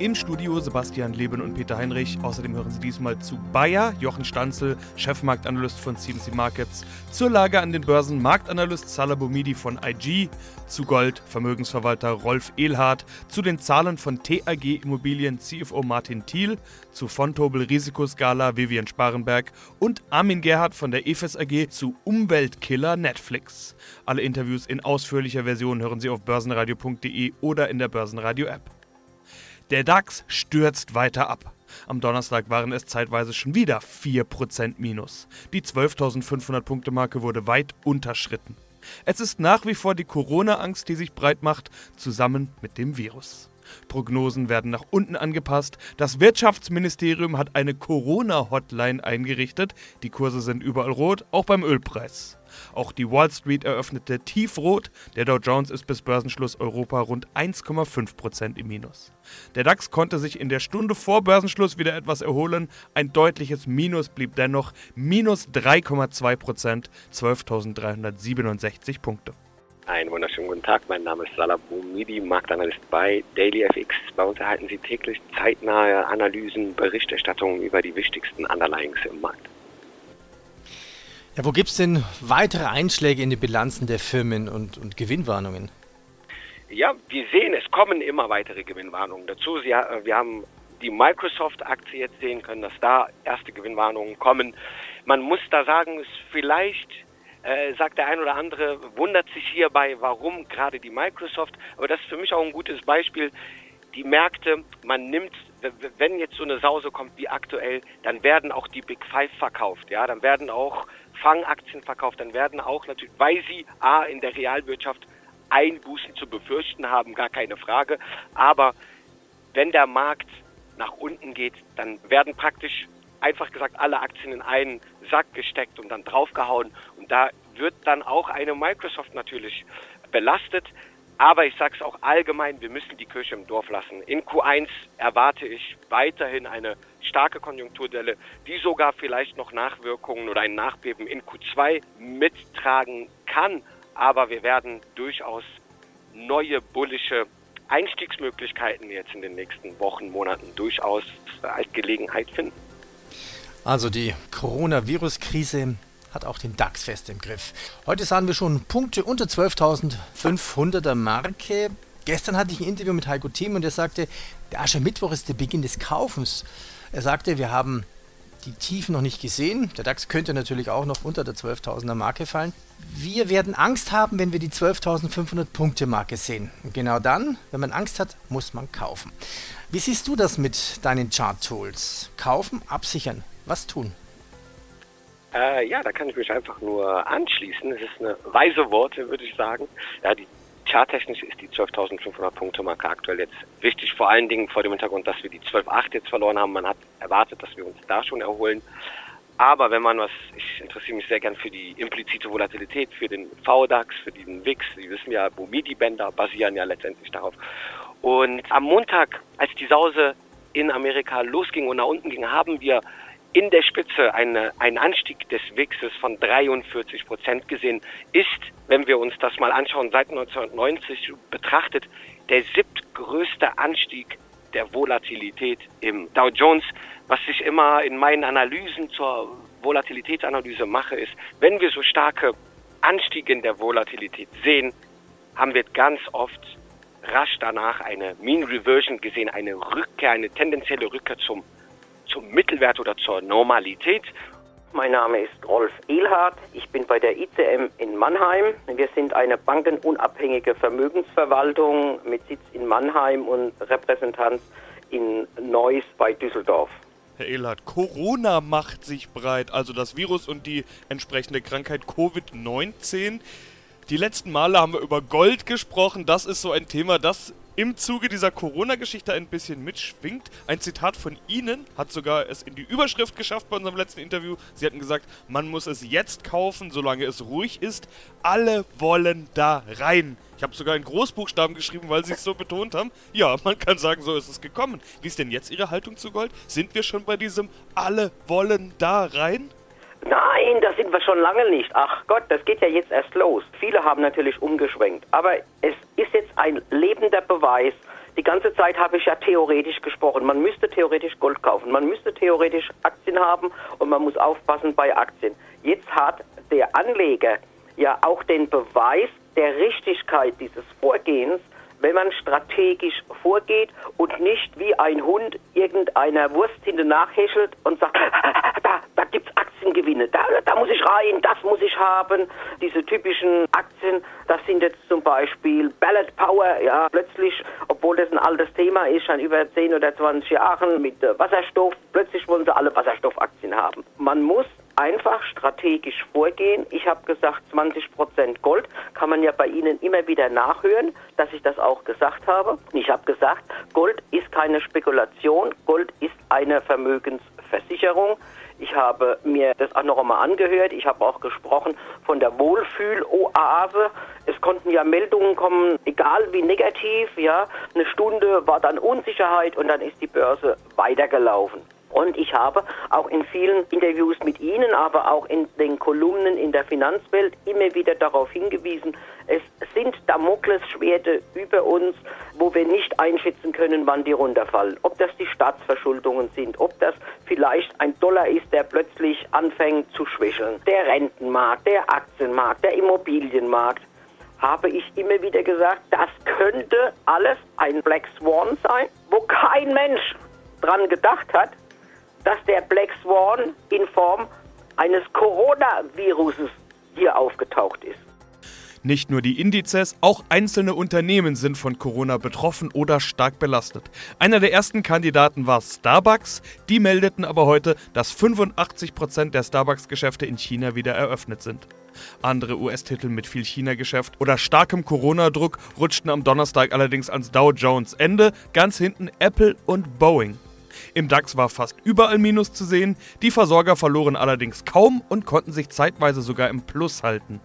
Im Studio Sebastian Leben und Peter Heinrich. Außerdem hören Sie diesmal zu Bayer, Jochen Stanzel, Chefmarktanalyst von CMC Markets, zur Lage an den Börsen Marktanalyst Salah Boumidi von IG, zu Gold Vermögensverwalter Rolf Ehlhardt, zu den Zahlen von TAG Immobilien CFO Martin Thiel, zu Fontobel Risikoskala Vivian Sparenberg und Armin Gerhardt von der EFES AG zu Umweltkiller Netflix. Alle Interviews in ausführlicher Version hören Sie auf börsenradio.de oder in der Börsenradio App. Der DAX stürzt weiter ab. Am Donnerstag waren es zeitweise schon wieder 4% Minus. Die 12.500 Punkte Marke wurde weit unterschritten. Es ist nach wie vor die Corona-Angst, die sich breit macht, zusammen mit dem Virus. Prognosen werden nach unten angepasst. Das Wirtschaftsministerium hat eine Corona-Hotline eingerichtet. Die Kurse sind überall rot, auch beim Ölpreis. Auch die Wall Street eröffnete tiefrot. Der Dow Jones ist bis Börsenschluss Europa rund 1,5% im Minus. Der DAX konnte sich in der Stunde vor Börsenschluss wieder etwas erholen. Ein deutliches Minus blieb dennoch minus 3,2%, 12.367 Punkte. Einen wunderschönen guten Tag, mein Name ist Salah Boumidi, Marktanalyst bei DailyFX. Bei uns erhalten Sie täglich zeitnahe Analysen, Berichterstattungen über die wichtigsten Underlyings im Markt. Ja, wo gibt es denn weitere Einschläge in die Bilanzen der Firmen und, und Gewinnwarnungen? Ja, wir sehen, es kommen immer weitere Gewinnwarnungen dazu. Sie, wir haben die Microsoft-Aktie jetzt sehen können, dass da erste Gewinnwarnungen kommen. Man muss da sagen, es vielleicht äh, sagt der ein oder andere, wundert sich hierbei, warum gerade die Microsoft. Aber das ist für mich auch ein gutes Beispiel. Die Märkte, man nimmt, wenn jetzt so eine Sause kommt wie aktuell, dann werden auch die Big Five verkauft. Ja, dann werden auch Fangaktien verkauft, dann werden auch natürlich, weil sie A in der Realwirtschaft Einbußen zu befürchten haben, gar keine Frage. Aber wenn der Markt nach unten geht, dann werden praktisch einfach gesagt alle Aktien in einen Sack gesteckt und dann draufgehauen. Und da wird dann auch eine Microsoft natürlich belastet. Aber ich sage es auch allgemein, wir müssen die Kirche im Dorf lassen. In Q1 erwarte ich weiterhin eine starke Konjunkturdelle, die sogar vielleicht noch Nachwirkungen oder ein Nachbeben in Q2 mittragen kann. Aber wir werden durchaus neue bullische Einstiegsmöglichkeiten jetzt in den nächsten Wochen, Monaten durchaus als Gelegenheit finden. Also die Coronavirus-Krise hat auch den DAX fest im Griff. Heute sahen wir schon Punkte unter 12.500er Marke. Gestern hatte ich ein Interview mit Heiko Thiem und er sagte, der Aschermittwoch ist der Beginn des Kaufens. Er sagte, wir haben die Tiefen noch nicht gesehen. Der DAX könnte natürlich auch noch unter der 12.000er Marke fallen. Wir werden Angst haben, wenn wir die 12.500 Punkte Marke sehen. Und genau dann, wenn man Angst hat, muss man kaufen. Wie siehst du das mit deinen Chart-Tools? Kaufen, absichern. Was tun? Äh, ja, da kann ich mich einfach nur anschließen. Es ist eine weise Worte, würde ich sagen. Ja, die charttechnisch ist die 12.500 Punkte Marke aktuell jetzt wichtig, vor allen Dingen vor dem Hintergrund, dass wir die 12.8 jetzt verloren haben. Man hat erwartet, dass wir uns da schon erholen. Aber wenn man was, ich interessiere mich sehr gern für die implizite Volatilität, für den VDAX, für diesen WIX. Sie wissen ja, Bumidi-Bänder basieren ja letztendlich darauf. Und am Montag, als die Sause in Amerika losging und nach unten ging, haben wir in der Spitze eine, ein Anstieg des WIXes von 43 Prozent gesehen, ist, wenn wir uns das mal anschauen, seit 1990 betrachtet, der siebtgrößte Anstieg der Volatilität im Dow Jones. Was ich immer in meinen Analysen zur Volatilitätsanalyse mache, ist, wenn wir so starke Anstiege in der Volatilität sehen, haben wir ganz oft rasch danach eine Mean Reversion gesehen, eine Rückkehr, eine tendenzielle Rückkehr zum zum Mittelwert oder zur Normalität. Mein Name ist Rolf Ehlhardt. Ich bin bei der ICM in Mannheim. Wir sind eine bankenunabhängige Vermögensverwaltung mit Sitz in Mannheim und Repräsentanz in Neuss bei Düsseldorf. Herr Ehlhardt, Corona macht sich breit, also das Virus und die entsprechende Krankheit Covid-19. Die letzten Male haben wir über Gold gesprochen. Das ist so ein Thema, das im Zuge dieser Corona-Geschichte ein bisschen mitschwingt. Ein Zitat von Ihnen hat sogar es in die Überschrift geschafft bei unserem letzten Interview. Sie hatten gesagt, man muss es jetzt kaufen, solange es ruhig ist. Alle wollen da rein. Ich habe sogar in Großbuchstaben geschrieben, weil sie es so betont haben. Ja, man kann sagen, so ist es gekommen. Wie ist denn jetzt Ihre Haltung zu Gold? Sind wir schon bei diesem Alle wollen da rein? Nein, da sind wir schon lange nicht. Ach Gott, das geht ja jetzt erst los. Viele haben natürlich umgeschwenkt. Aber es ist jetzt ein lebender Beweis. Die ganze Zeit habe ich ja theoretisch gesprochen. Man müsste theoretisch Gold kaufen. Man müsste theoretisch Aktien haben und man muss aufpassen bei Aktien. Jetzt hat der Anleger ja auch den Beweis der Richtigkeit dieses Vorgehens wenn man strategisch vorgeht und nicht wie ein Hund irgendeiner Wurst hinten nachhäschelt und sagt, da gibt's Aktiengewinne, da, da muss ich rein, das muss ich haben. Diese typischen Aktien, das sind jetzt zum Beispiel Ballot Power, ja, plötzlich, obwohl das ein altes Thema ist, schon über 10 oder 20 Jahren mit Wasserstoff, plötzlich wollen sie alle Wasserstoffaktien haben. Man muss einfach strategisch vorgehen. Ich habe gesagt, 20 Prozent Gold kann man ja bei Ihnen immer wieder nachhören, dass ich das auch gesagt habe. Ich habe gesagt, Gold ist keine Spekulation, Gold ist eine Vermögensversicherung. Ich habe mir das auch noch einmal angehört. Ich habe auch gesprochen von der Wohlfühl-Oase. Es konnten ja Meldungen kommen, egal wie negativ, ja. Eine Stunde war dann Unsicherheit und dann ist die Börse weitergelaufen. Und ich habe auch in vielen Interviews mit Ihnen, aber auch in den Kolumnen in der Finanzwelt immer wieder darauf hingewiesen, es sind Damoklesschwerte über uns, wo wir nicht einschätzen können, wann die runterfallen. Ob das die Staatsverschuldungen sind, ob das vielleicht ein Dollar ist, der plötzlich anfängt zu schwächeln, der Rentenmarkt, der Aktienmarkt, der Immobilienmarkt habe ich immer wieder gesagt, das könnte alles ein Black Swan sein, wo kein Mensch dran gedacht hat, dass der Black Swan in Form eines Coronaviruses hier aufgetaucht ist. Nicht nur die Indizes, auch einzelne Unternehmen sind von Corona betroffen oder stark belastet. Einer der ersten Kandidaten war Starbucks. Die meldeten aber heute, dass 85% der Starbucks-Geschäfte in China wieder eröffnet sind. Andere US-Titel mit viel China-Geschäft oder starkem Corona-Druck rutschten am Donnerstag allerdings ans Dow Jones Ende, ganz hinten Apple und Boeing. Im DAX war fast überall Minus zu sehen, die Versorger verloren allerdings kaum und konnten sich zeitweise sogar im Plus halten.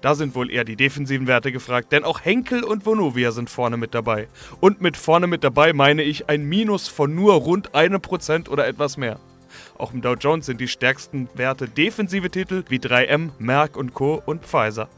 Da sind wohl eher die defensiven Werte gefragt, denn auch Henkel und Vonovia sind vorne mit dabei. Und mit vorne mit dabei meine ich ein Minus von nur rund einem Prozent oder etwas mehr. Auch im Dow Jones sind die stärksten Werte defensive Titel wie 3M, Merck und Co. und Pfizer.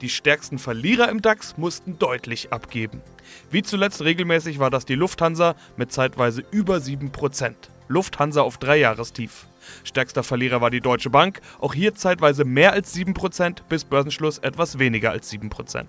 Die stärksten Verlierer im DAX mussten deutlich abgeben. Wie zuletzt regelmäßig war das die Lufthansa mit zeitweise über 7%. Lufthansa auf Dreijahrestief. Stärkster Verlierer war die Deutsche Bank, auch hier zeitweise mehr als 7%, bis Börsenschluss etwas weniger als 7%.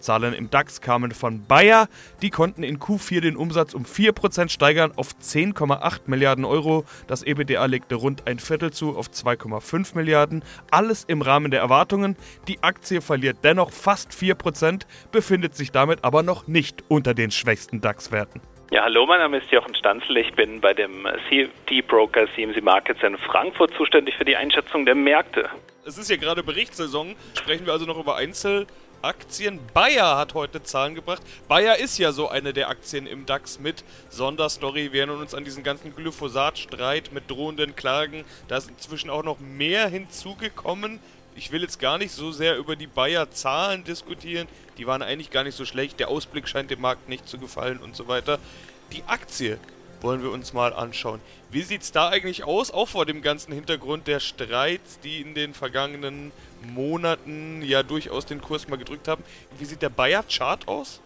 Zahlen im DAX kamen von Bayer. Die konnten in Q4 den Umsatz um 4% steigern auf 10,8 Milliarden Euro. Das EBDA legte rund ein Viertel zu auf 2,5 Milliarden. Alles im Rahmen der Erwartungen. Die Aktie verliert dennoch fast 4%, befindet sich damit aber noch nicht unter den schwächsten DAX-Werten. Ja, hallo, mein Name ist Jochen Stanzel. Ich bin bei dem CFD-Broker CMC Markets in Frankfurt zuständig für die Einschätzung der Märkte. Es ist ja gerade Berichtssaison. Sprechen wir also noch über Einzel- Aktien. Bayer hat heute Zahlen gebracht. Bayer ist ja so eine der Aktien im DAX mit Sonderstory. Wir erinnern uns an diesen ganzen Glyphosat-Streit mit drohenden Klagen. Da ist inzwischen auch noch mehr hinzugekommen. Ich will jetzt gar nicht so sehr über die Bayer-Zahlen diskutieren. Die waren eigentlich gar nicht so schlecht. Der Ausblick scheint dem Markt nicht zu gefallen und so weiter. Die Aktie wollen wir uns mal anschauen. Wie sieht es da eigentlich aus, auch vor dem ganzen Hintergrund der Streits, die in den vergangenen Monaten ja durchaus den Kurs mal gedrückt haben? Wie sieht der Bayer-Chart aus?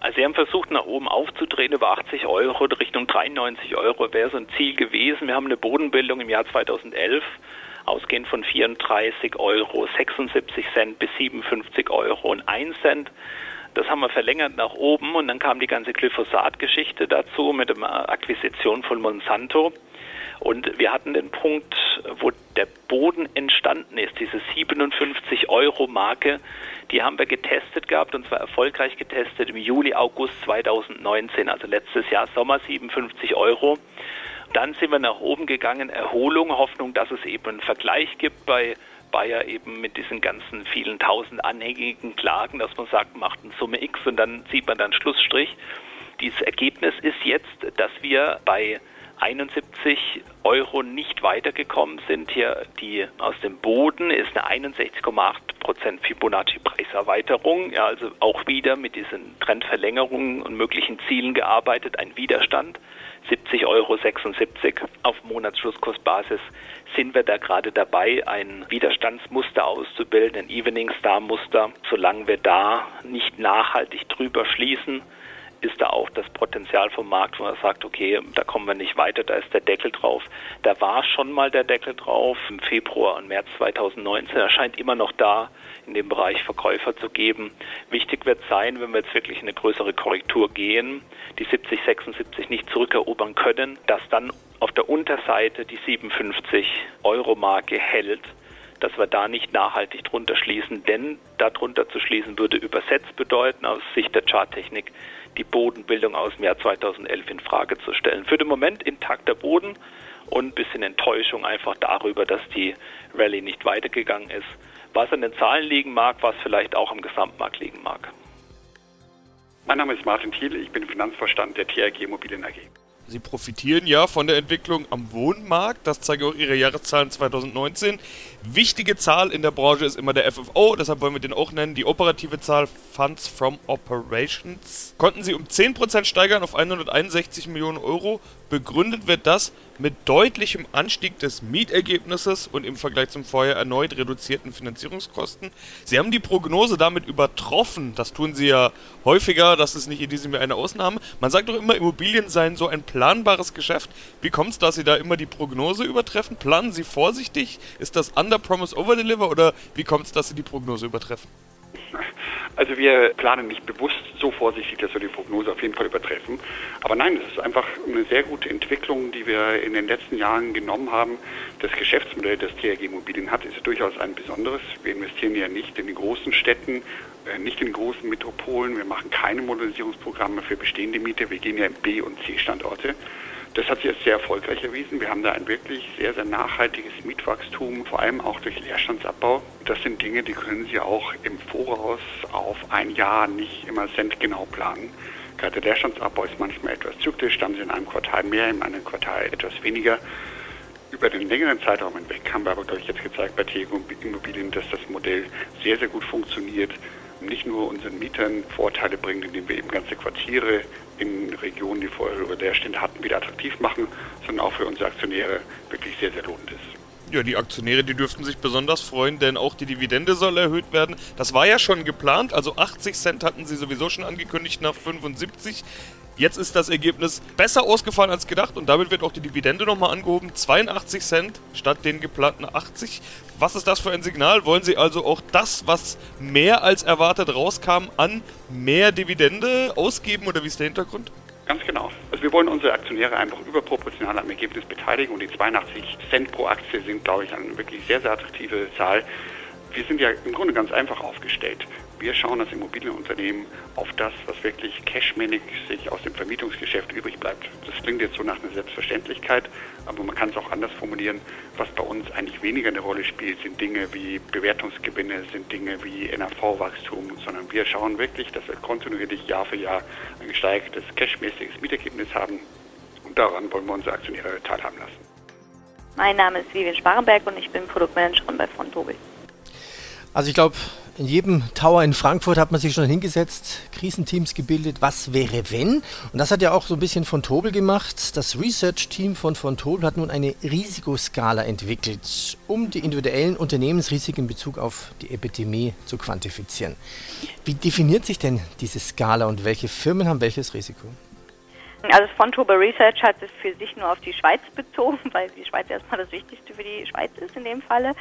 Also sie haben versucht, nach oben aufzudrehen über 80 Euro, Richtung 93 Euro wäre so ein Ziel gewesen. Wir haben eine Bodenbildung im Jahr 2011, ausgehend von 34 Euro 76 Cent bis 57 Euro und 1 Cent. Das haben wir verlängert nach oben und dann kam die ganze Glyphosat-Geschichte dazu mit der Akquisition von Monsanto. Und wir hatten den Punkt, wo der Boden entstanden ist, diese 57 Euro Marke, die haben wir getestet gehabt und zwar erfolgreich getestet im Juli, August 2019, also letztes Jahr Sommer 57 Euro. Dann sind wir nach oben gegangen, Erholung, Hoffnung, dass es eben einen Vergleich gibt bei Bayer eben mit diesen ganzen vielen tausend anhängigen Klagen, dass man sagt, macht eine Summe X und dann sieht man dann Schlussstrich. Dieses Ergebnis ist jetzt, dass wir bei 71 Euro nicht weitergekommen sind. Hier die aus dem Boden ist eine 61,8 Prozent Fibonacci-Preiserweiterung. Ja, also auch wieder mit diesen Trendverlängerungen und möglichen Zielen gearbeitet. Ein Widerstand 70,76 Euro auf Monatsschlusskursbasis sind wir da gerade dabei, ein Widerstandsmuster auszubilden, ein Evening Star Muster. Solange wir da nicht nachhaltig drüber schließen, ist da auch das Potenzial vom Markt, wo man sagt, okay, da kommen wir nicht weiter, da ist der Deckel drauf. Da war schon mal der Deckel drauf im Februar und März 2019. Er scheint immer noch da in dem Bereich Verkäufer zu geben. Wichtig wird sein, wenn wir jetzt wirklich in eine größere Korrektur gehen, die 70, 76 nicht zurückerobern können, dass dann auf der Unterseite die 57 Euro Marke hält dass wir da nicht nachhaltig drunter schließen, denn darunter zu schließen würde übersetzt bedeuten aus Sicht der Charttechnik die Bodenbildung aus dem Jahr 2011 in Frage zu stellen. Für den Moment intakter Boden und ein bisschen Enttäuschung einfach darüber, dass die Rallye nicht weitergegangen ist. Was an den Zahlen liegen mag, was vielleicht auch am Gesamtmarkt liegen mag. Mein Name ist Martin Thiel, ich bin Finanzvorstand der TRG Immobilien AG. Sie profitieren ja von der Entwicklung am Wohnmarkt. Das zeigen auch Ihre Jahreszahlen 2019. Wichtige Zahl in der Branche ist immer der FFO, deshalb wollen wir den auch nennen. Die operative Zahl Funds from Operations konnten Sie um 10% steigern auf 161 Millionen Euro. Begründet wird das mit deutlichem Anstieg des Mietergebnisses und im Vergleich zum vorher erneut reduzierten Finanzierungskosten. Sie haben die Prognose damit übertroffen. Das tun Sie ja häufiger, das ist nicht in diesem Jahr eine Ausnahme. Man sagt doch immer, Immobilien seien so ein planbares Geschäft. Wie kommt es, dass Sie da immer die Prognose übertreffen? Planen Sie vorsichtig? Ist das Under Promise Over Deliver oder wie kommt es, dass Sie die Prognose übertreffen? Also wir planen nicht bewusst so vorsichtig, dass wir die Prognose auf jeden Fall übertreffen. Aber nein, es ist einfach eine sehr gute Entwicklung, die wir in den letzten Jahren genommen haben. Das Geschäftsmodell, das TRG Immobilien hat, ist durchaus ein besonderes. Wir investieren ja nicht in den großen Städten, äh, nicht in großen Metropolen. Wir machen keine Modernisierungsprogramme für bestehende Mieter. Wir gehen ja in B- und C-Standorte. Das hat sich als sehr erfolgreich erwiesen. Wir haben da ein wirklich sehr, sehr nachhaltiges Mietwachstum, vor allem auch durch Leerstandsabbau. Das sind Dinge, die können Sie auch im Voraus auf ein Jahr nicht immer centgenau planen. Gerade der Leerstandsabbau ist manchmal etwas zyklisch, dann sind in einem Quartal mehr, in einem Quartal etwas weniger. Über den längeren Zeitraum hinweg haben wir aber, glaube ich, jetzt gezeigt bei Tego Immobilien, dass das Modell sehr, sehr gut funktioniert nicht nur unseren Mietern Vorteile bringen, indem wir eben ganze Quartiere in Regionen, die vorher über Leerstände hatten, wieder attraktiv machen, sondern auch für unsere Aktionäre wirklich sehr, sehr lohnend ist. Ja, die Aktionäre, die dürften sich besonders freuen, denn auch die Dividende soll erhöht werden. Das war ja schon geplant, also 80 Cent hatten sie sowieso schon angekündigt nach 75. Jetzt ist das Ergebnis besser ausgefallen als gedacht und damit wird auch die Dividende nochmal angehoben. 82 Cent statt den geplanten 80. Was ist das für ein Signal? Wollen Sie also auch das, was mehr als erwartet rauskam, an mehr Dividende ausgeben oder wie ist der Hintergrund? Ganz genau. Also wir wollen unsere Aktionäre einfach überproportional am Ergebnis beteiligen und die 82 Cent pro Aktie sind, glaube ich, eine wirklich sehr, sehr attraktive Zahl. Wir sind ja im Grunde ganz einfach aufgestellt. Wir schauen als Immobilienunternehmen auf das, was wirklich cashmäßig aus dem Vermietungsgeschäft übrig bleibt. Das klingt jetzt so nach einer Selbstverständlichkeit, aber man kann es auch anders formulieren. Was bei uns eigentlich weniger eine Rolle spielt, sind Dinge wie Bewertungsgewinne, sind Dinge wie NAV-Wachstum, sondern wir schauen wirklich, dass wir kontinuierlich Jahr für Jahr ein gesteigertes cashmäßiges Mietergebnis haben. Und daran wollen wir unsere Aktionäre teilhaben lassen. Mein Name ist Vivian Sparenberg und ich bin Produktmanagerin bei Fontobel. Also ich glaube, in jedem Tower in Frankfurt hat man sich schon hingesetzt, Krisenteams gebildet, was wäre wenn? Und das hat ja auch so ein bisschen von Tobel gemacht. Das Research-Team von von Tobel hat nun eine Risikoskala entwickelt, um die individuellen Unternehmensrisiken in Bezug auf die Epidemie zu quantifizieren. Wie definiert sich denn diese Skala und welche Firmen haben welches Risiko? Also Fontober Research hat es für sich nur auf die Schweiz bezogen, weil die Schweiz erstmal das Wichtigste für die Schweiz ist in dem Falle.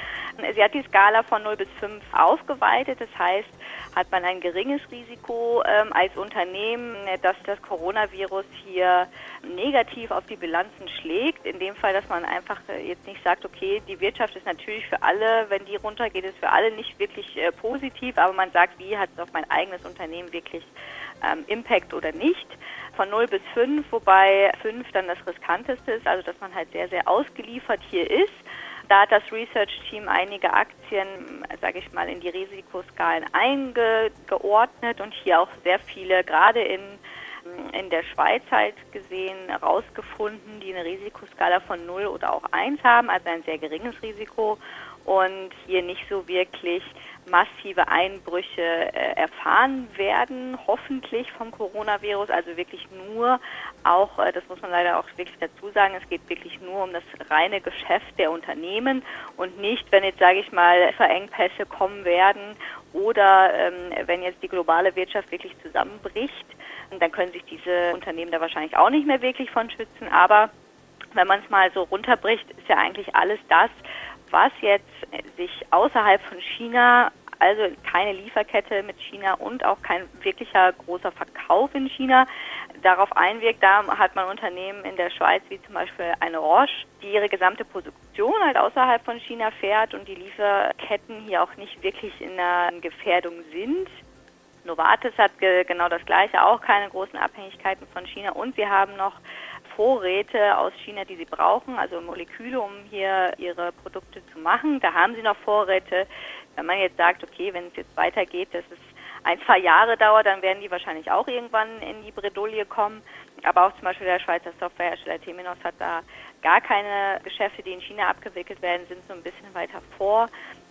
Sie hat die Skala von 0 bis 5 aufgeweitet. Das heißt, hat man ein geringes Risiko ähm, als Unternehmen, dass das Coronavirus hier negativ auf die Bilanzen schlägt. In dem Fall, dass man einfach äh, jetzt nicht sagt, okay, die Wirtschaft ist natürlich für alle, wenn die runtergeht, ist für alle nicht wirklich äh, positiv, aber man sagt, wie hat es auf mein eigenes Unternehmen wirklich ähm, Impact oder nicht von 0 bis 5, wobei 5 dann das riskanteste ist, also dass man halt sehr, sehr ausgeliefert hier ist. Da hat das Research Team einige Aktien, sage ich mal, in die Risikoskalen eingeordnet und hier auch sehr viele, gerade in in der Schweiz halt gesehen herausgefunden, die eine Risikoskala von 0 oder auch 1 haben, also ein sehr geringes Risiko und hier nicht so wirklich massive Einbrüche äh, erfahren werden, hoffentlich vom Coronavirus, also wirklich nur auch, äh, das muss man leider auch wirklich dazu sagen, es geht wirklich nur um das reine Geschäft der Unternehmen und nicht, wenn jetzt, sage ich mal, Verengpässe kommen werden oder ähm, wenn jetzt die globale Wirtschaft wirklich zusammenbricht, dann können sich diese Unternehmen da wahrscheinlich auch nicht mehr wirklich von schützen, aber wenn man es mal so runterbricht, ist ja eigentlich alles das, was jetzt sich außerhalb von China, also keine Lieferkette mit China und auch kein wirklicher großer Verkauf in China, darauf einwirkt. Da hat man Unternehmen in der Schweiz wie zum Beispiel eine Roche, die ihre gesamte Produktion halt außerhalb von China fährt und die Lieferketten hier auch nicht wirklich in einer Gefährdung sind. Novartis hat genau das gleiche, auch keine großen Abhängigkeiten von China und sie haben noch Vorräte aus China, die sie brauchen, also Moleküle, um hier ihre Produkte zu machen. Da haben sie noch Vorräte. Wenn man jetzt sagt, okay, wenn es jetzt weitergeht, dass es ein, zwei Jahre dauert, dann werden die wahrscheinlich auch irgendwann in die Bredouille kommen. Aber auch zum Beispiel der Schweizer Softwarehersteller Temenos hat da gar keine Geschäfte, die in China abgewickelt werden, sind so ein bisschen weiter vor.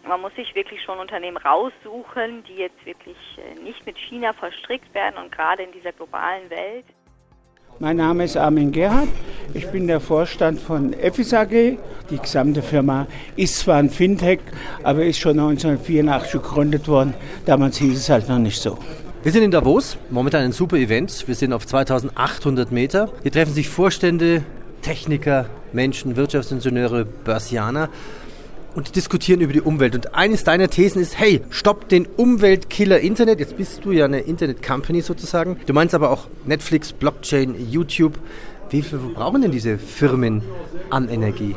Man muss sich wirklich schon Unternehmen raussuchen, die jetzt wirklich äh, nicht mit China verstrickt werden und gerade in dieser globalen Welt. Mein Name ist Armin Gerhardt. Ich bin der Vorstand von Effis AG. Die gesamte Firma ist zwar ein Fintech, aber ist schon 1984 gegründet worden. Damals hieß es halt noch nicht so. Wir sind in Davos, momentan ein super Event. Wir sind auf 2800 Meter. Hier treffen sich Vorstände, Techniker, Menschen, Wirtschaftsingenieure, Börsianer und diskutieren über die Umwelt. Und eines deiner Thesen ist, hey, stopp den Umweltkiller Internet. Jetzt bist du ja eine Internet-Company sozusagen. Du meinst aber auch Netflix, Blockchain, YouTube. Wie viel brauchen denn diese Firmen an Energie?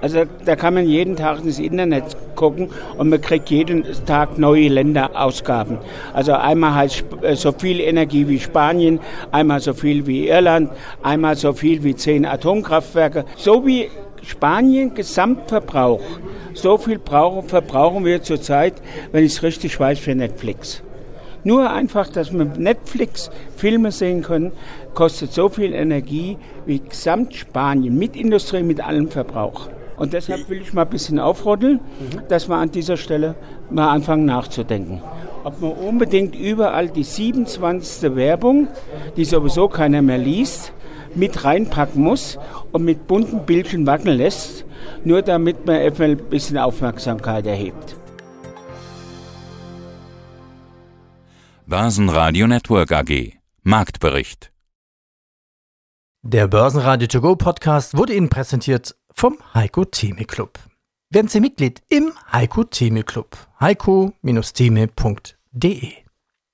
Also da kann man jeden Tag ins Internet gucken und man kriegt jeden Tag neue Länderausgaben. Also einmal halt so viel Energie wie Spanien, einmal so viel wie Irland, einmal so viel wie zehn Atomkraftwerke. So wie Spanien Gesamtverbrauch. So viel brauchen, verbrauchen wir zurzeit, wenn ich es richtig weiß, für Netflix. Nur einfach, dass wir Netflix Filme sehen können, kostet so viel Energie wie Gesamtspanien mit Industrie, mit allem Verbrauch. Und deshalb will ich mal ein bisschen aufrotteln, mhm. dass wir an dieser Stelle mal anfangen nachzudenken. Ob man unbedingt überall die 27. Werbung, die sowieso keiner mehr liest, mit reinpacken muss und mit bunten Bildchen wackeln lässt, nur damit man ein bisschen Aufmerksamkeit erhebt. Börsenradio Network AG Marktbericht Der Börsenradio To Go Podcast wurde Ihnen präsentiert vom Heiko Theme Club. Werden Sie Mitglied im Heiko Theme Club. heiko-theme.de